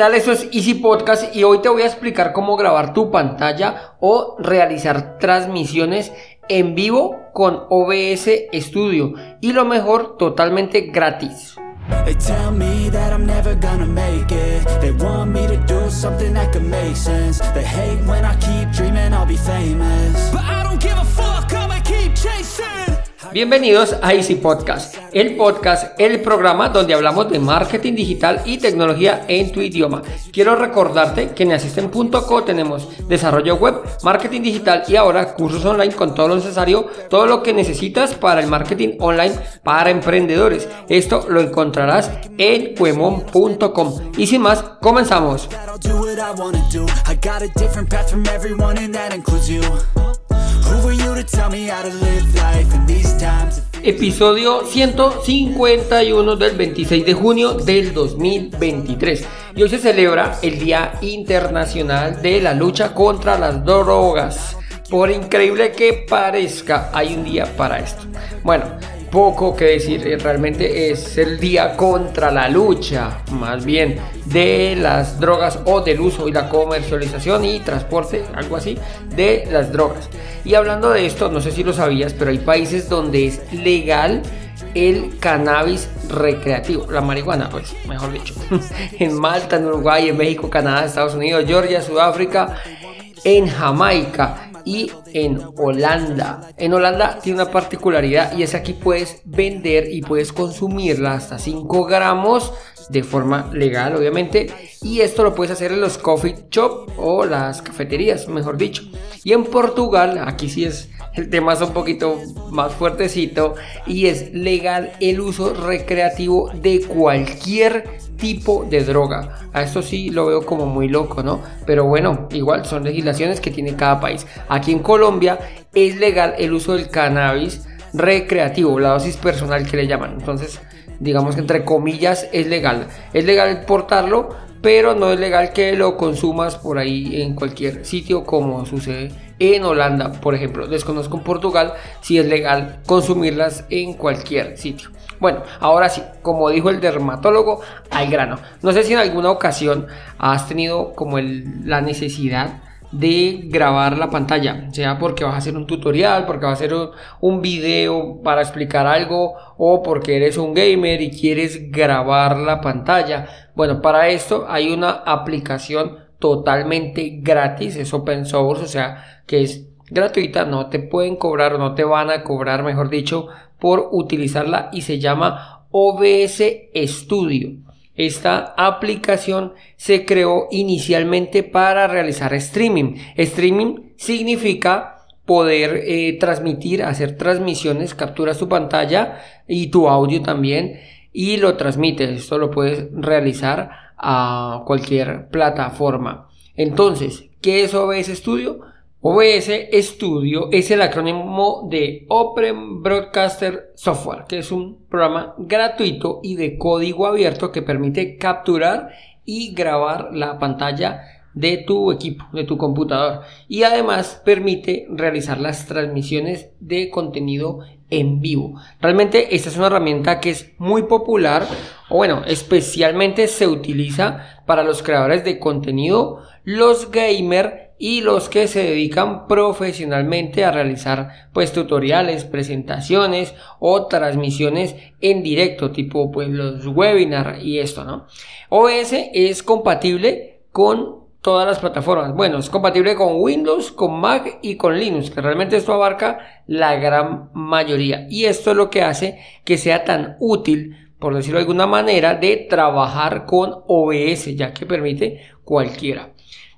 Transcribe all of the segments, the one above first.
tal? Eso es Easy Podcast y hoy te voy a explicar cómo grabar tu pantalla o realizar transmisiones en vivo con OBS Studio y lo mejor totalmente gratis. Bienvenidos a Easy Podcast, el podcast, el programa donde hablamos de marketing digital y tecnología en tu idioma. Quiero recordarte que en asisten.co tenemos desarrollo web, marketing digital y ahora cursos online con todo lo necesario, todo lo que necesitas para el marketing online para emprendedores. Esto lo encontrarás en cuemon.com. Y sin más, comenzamos. Episodio 151 del 26 de junio del 2023. Y hoy se celebra el Día Internacional de la Lucha contra las Drogas. Por increíble que parezca, hay un día para esto. Bueno, poco que decir, eh, realmente es el día contra la lucha, más bien, de las drogas o del uso y la comercialización y transporte, algo así, de las drogas. Y hablando de esto, no sé si lo sabías, pero hay países donde es legal el cannabis recreativo, la marihuana, pues, mejor dicho. en Malta, en Uruguay, en México, Canadá, Estados Unidos, Georgia, Sudáfrica, en Jamaica y en Holanda. En Holanda tiene una particularidad y es que aquí puedes vender y puedes consumirla hasta 5 gramos de forma legal, obviamente. Y esto lo puedes hacer en los coffee shop o las cafeterías, mejor dicho. Y en Portugal, aquí sí es el tema es un poquito más fuertecito y es legal el uso recreativo de cualquier tipo de droga. A esto sí lo veo como muy loco, ¿no? Pero bueno, igual son legislaciones que tiene cada país. Aquí en Colombia es legal el uso del cannabis recreativo, la dosis personal que le llaman. Entonces, digamos que entre comillas es legal. Es legal portarlo, pero no es legal que lo consumas por ahí en cualquier sitio como sucede en Holanda, por ejemplo. Desconozco en Portugal si es legal consumirlas en cualquier sitio. Bueno, ahora sí, como dijo el dermatólogo, al grano. No sé si en alguna ocasión has tenido como la necesidad de grabar la pantalla, sea porque vas a hacer un tutorial, porque vas a hacer un video para explicar algo o porque eres un gamer y quieres grabar la pantalla. Bueno, para esto hay una aplicación totalmente gratis, es open source, o sea, que es gratuita, no te pueden cobrar o no te van a cobrar, mejor dicho, por utilizarla y se llama OBS Studio. Esta aplicación se creó inicialmente para realizar streaming. Streaming significa poder eh, transmitir, hacer transmisiones, capturas tu pantalla y tu audio también y lo transmites. Esto lo puedes realizar a cualquier plataforma. Entonces, ¿qué es OBS Studio? OBS Studio es el acrónimo de Open Broadcaster Software, que es un programa gratuito y de código abierto que permite capturar y grabar la pantalla de tu equipo, de tu computador y además permite realizar las transmisiones de contenido en vivo. Realmente esta es una herramienta que es muy popular o bueno, especialmente se utiliza para los creadores de contenido, los gamers y los que se dedican profesionalmente a realizar pues tutoriales, presentaciones o transmisiones en directo, tipo pues los webinars y esto, ¿no? OS es compatible con todas las plataformas. Bueno, es compatible con Windows, con Mac y con Linux, que realmente esto abarca la gran mayoría. Y esto es lo que hace que sea tan útil, por decirlo de alguna manera, de trabajar con OBS, ya que permite cualquiera.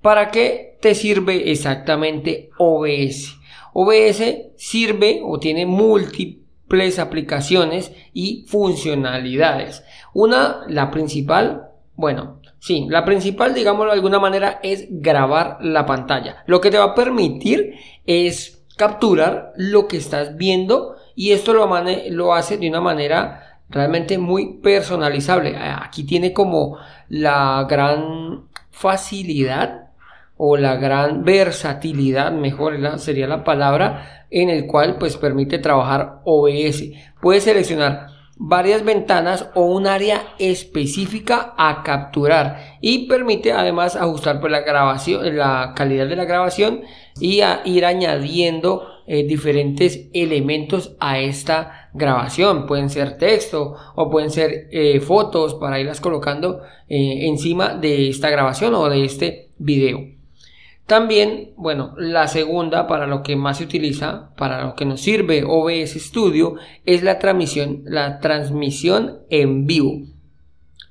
¿Para qué te sirve exactamente OBS? OBS sirve o tiene múltiples aplicaciones y funcionalidades. Una, la principal, bueno, sí, la principal, digámoslo de alguna manera, es grabar la pantalla. Lo que te va a permitir es capturar lo que estás viendo y esto lo, lo hace de una manera realmente muy personalizable. Aquí tiene como la gran facilidad o la gran versatilidad, mejor sería la palabra, en el cual pues permite trabajar OBS. Puedes seleccionar varias ventanas o un área específica a capturar y permite además ajustar pues, la grabación la calidad de la grabación y a ir añadiendo eh, diferentes elementos a esta grabación. Pueden ser texto o pueden ser eh, fotos para irlas colocando eh, encima de esta grabación o de este video también, bueno, la segunda para lo que más se utiliza, para lo que nos sirve OBS Studio, es la transmisión, la transmisión en vivo.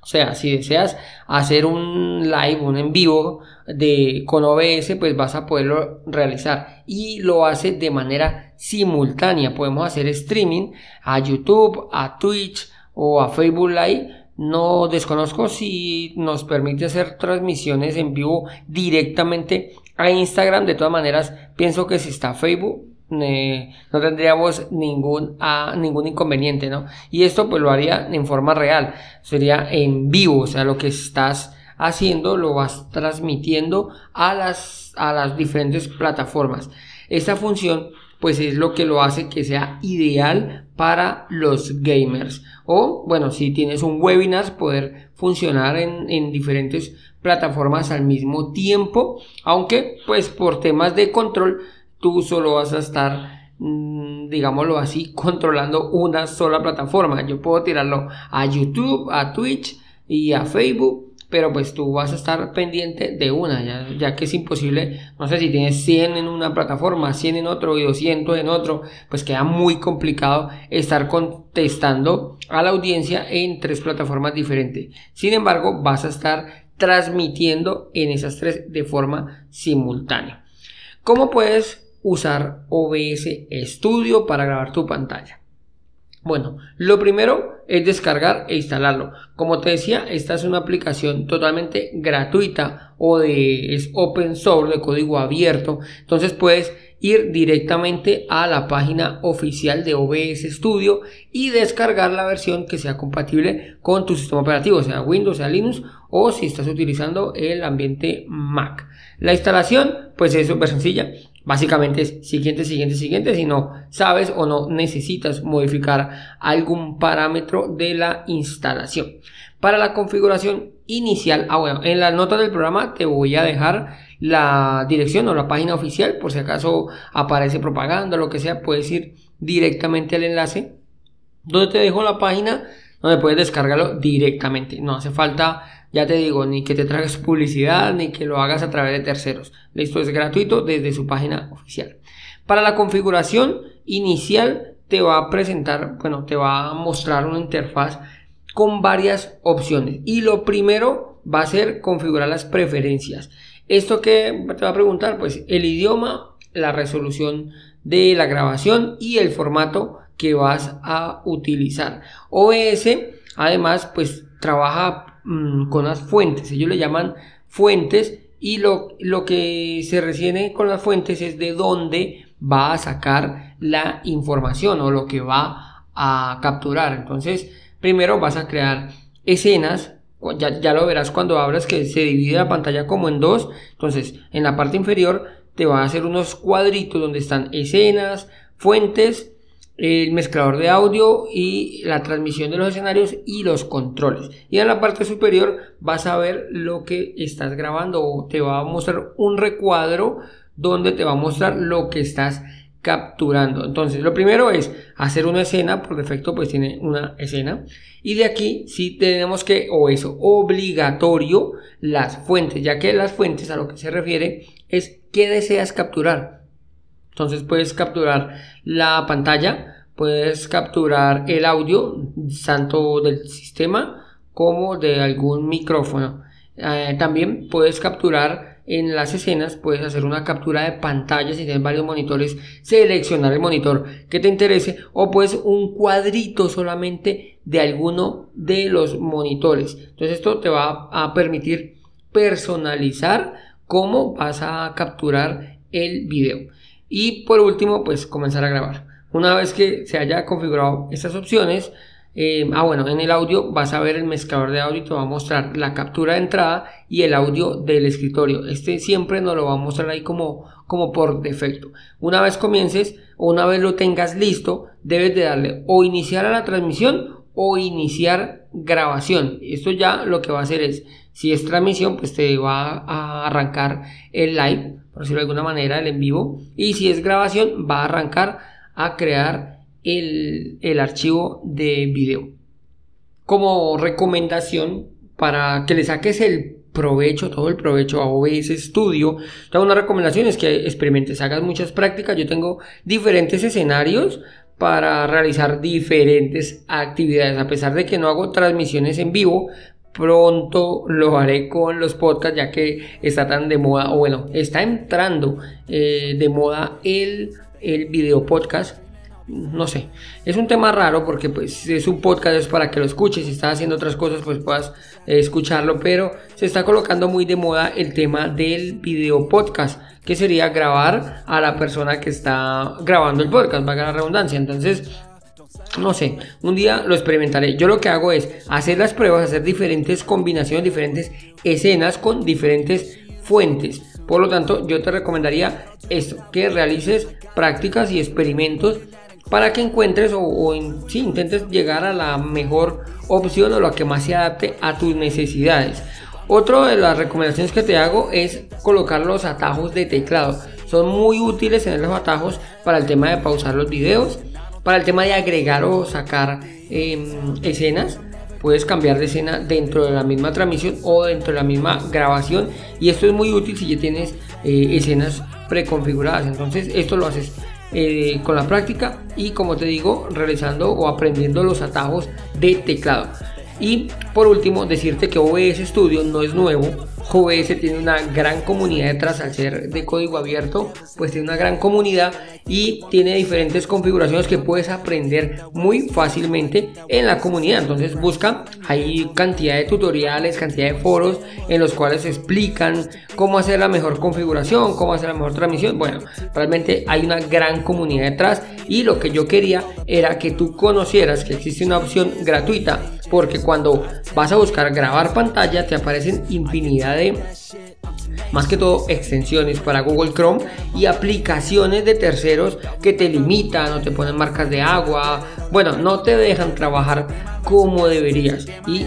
O sea, si deseas hacer un live, un en vivo de, con OBS, pues vas a poderlo realizar. Y lo hace de manera simultánea. Podemos hacer streaming a YouTube, a Twitch o a Facebook Live no desconozco si nos permite hacer transmisiones en vivo directamente a Instagram. De todas maneras, pienso que si está Facebook, eh, no tendríamos ningún, ningún inconveniente, ¿no? Y esto pues lo haría en forma real, sería en vivo, o sea, lo que estás haciendo lo vas transmitiendo a las, a las diferentes plataformas. Esta función pues es lo que lo hace que sea ideal para los gamers. O, bueno, si tienes un webinar, poder funcionar en, en diferentes plataformas al mismo tiempo, aunque pues por temas de control tú solo vas a estar mm, digámoslo así, controlando una sola plataforma. Yo puedo tirarlo a YouTube, a Twitch y a Facebook pero pues tú vas a estar pendiente de una, ya, que es imposible, no sé si tienes 100 en una plataforma, 100 en otro y 200 en otro, pues queda muy complicado estar contestando a la audiencia en tres plataformas diferentes. Sin embargo, vas a estar transmitiendo en esas tres de forma simultánea. ¿Cómo puedes usar OBS Studio para grabar tu pantalla? Bueno, lo primero es descargar e instalarlo. Como te decía, esta es una aplicación totalmente gratuita o de es open source de código abierto. Entonces puedes ir directamente a la página oficial de OBS Studio y descargar la versión que sea compatible con tu sistema operativo, sea Windows, sea Linux o si estás utilizando el ambiente Mac. La instalación, pues es súper sencilla. Básicamente es siguiente, siguiente, siguiente, si no sabes o no necesitas modificar algún parámetro de la instalación. Para la configuración inicial, ah bueno, en la nota del programa te voy a dejar la dirección o la página oficial, por si acaso aparece propaganda o lo que sea, puedes ir directamente al enlace donde te dejo la página donde puedes descargarlo directamente. No hace falta ya te digo, ni que te tragues publicidad, ni que lo hagas a través de terceros. Listo, es gratuito desde su página oficial. Para la configuración inicial te va a presentar, bueno, te va a mostrar una interfaz con varias opciones. Y lo primero va a ser configurar las preferencias. Esto que te va a preguntar, pues el idioma, la resolución de la grabación y el formato que vas a utilizar. OBS, además, pues trabaja Mm, con las fuentes. Ellos le llaman fuentes y lo, lo que se recibe con las fuentes es de dónde va a sacar la información o lo que va a capturar. Entonces, primero vas a crear escenas. Ya, ya lo verás cuando hablas que se divide la pantalla como en dos. Entonces, en la parte inferior te va a hacer unos cuadritos donde están escenas, fuentes el mezclador de audio y la transmisión de los escenarios y los controles. Y en la parte superior vas a ver lo que estás grabando o te va a mostrar un recuadro donde te va a mostrar lo que estás capturando. Entonces, lo primero es hacer una escena, por defecto pues tiene una escena. Y de aquí sí tenemos que, o eso, obligatorio, las fuentes, ya que las fuentes a lo que se refiere es qué deseas capturar. Entonces puedes capturar la pantalla, puedes capturar el audio, tanto del sistema como de algún micrófono. Eh, también puedes capturar en las escenas, puedes hacer una captura de pantalla si tienes varios monitores, seleccionar el monitor que te interese o puedes un cuadrito solamente de alguno de los monitores. Entonces esto te va a permitir personalizar cómo vas a capturar el video. Y por último, pues comenzar a grabar. Una vez que se haya configurado estas opciones, eh, ah bueno, en el audio vas a ver el mezclador de audio y te va a mostrar la captura de entrada y el audio del escritorio. Este siempre nos lo va a mostrar ahí como, como por defecto. Una vez comiences o una vez lo tengas listo, debes de darle o iniciar a la transmisión o iniciar grabación. Esto ya lo que va a hacer es, si es transmisión, pues te va a arrancar el live, por decirlo de alguna manera, el en vivo. Y si es grabación, va a arrancar a crear el, el archivo de video. Como recomendación para que le saques el provecho, todo el provecho a OBS Studio. Tengo una recomendación es que experimentes, hagas muchas prácticas. Yo tengo diferentes escenarios para realizar diferentes actividades. A pesar de que no hago transmisiones en vivo, pronto lo haré con los podcasts ya que está tan de moda, o bueno, está entrando eh, de moda el, el video podcast. No sé, es un tema raro porque pues es un podcast es para que lo escuches, si estás haciendo otras cosas pues puedas eh, escucharlo, pero se está colocando muy de moda el tema del video podcast, que sería grabar a la persona que está grabando el podcast, valga la redundancia, entonces no sé, un día lo experimentaré. Yo lo que hago es hacer las pruebas, hacer diferentes combinaciones, diferentes escenas con diferentes fuentes. Por lo tanto, yo te recomendaría esto, que realices prácticas y experimentos para que encuentres o, si intentes llegar a la mejor opción o lo que más se adapte a tus necesidades. Otra de las recomendaciones que te hago es colocar los atajos de teclado. Son muy útiles en los atajos para el tema de pausar los videos, para el tema de agregar o sacar em, escenas. Puedes cambiar de escena dentro de la misma transmisión o dentro de la misma grabación. Y esto es muy útil si ya tienes eh, escenas preconfiguradas. Entonces esto lo haces eh, con la práctica y como te digo realizando o aprendiendo los atajos de teclado y por último decirte que OBS Studio no es nuevo OBS tiene una gran comunidad detrás al ser de código abierto, pues tiene una gran comunidad y tiene diferentes configuraciones que puedes aprender muy fácilmente en la comunidad. Entonces busca, hay cantidad de tutoriales, cantidad de foros en los cuales explican cómo hacer la mejor configuración, cómo hacer la mejor transmisión. Bueno, realmente hay una gran comunidad detrás y lo que yo quería era que tú conocieras que existe una opción gratuita porque cuando vas a buscar grabar pantalla te aparecen infinidad de más que todo extensiones para Google Chrome y aplicaciones de terceros que te limitan o te ponen marcas de agua, bueno, no te dejan trabajar como deberías y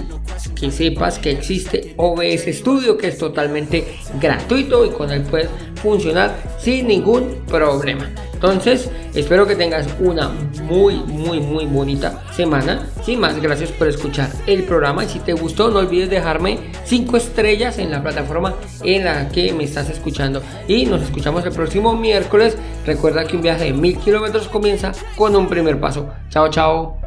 que sepas que existe OBS Studio que es totalmente gratuito y con él puedes funcionar sin ningún problema. Entonces, espero que tengas una muy, muy, muy bonita semana. Sin más, gracias por escuchar el programa. Y si te gustó, no olvides dejarme 5 estrellas en la plataforma en la que me estás escuchando. Y nos escuchamos el próximo miércoles. Recuerda que un viaje de mil kilómetros comienza con un primer paso. Chao, chao.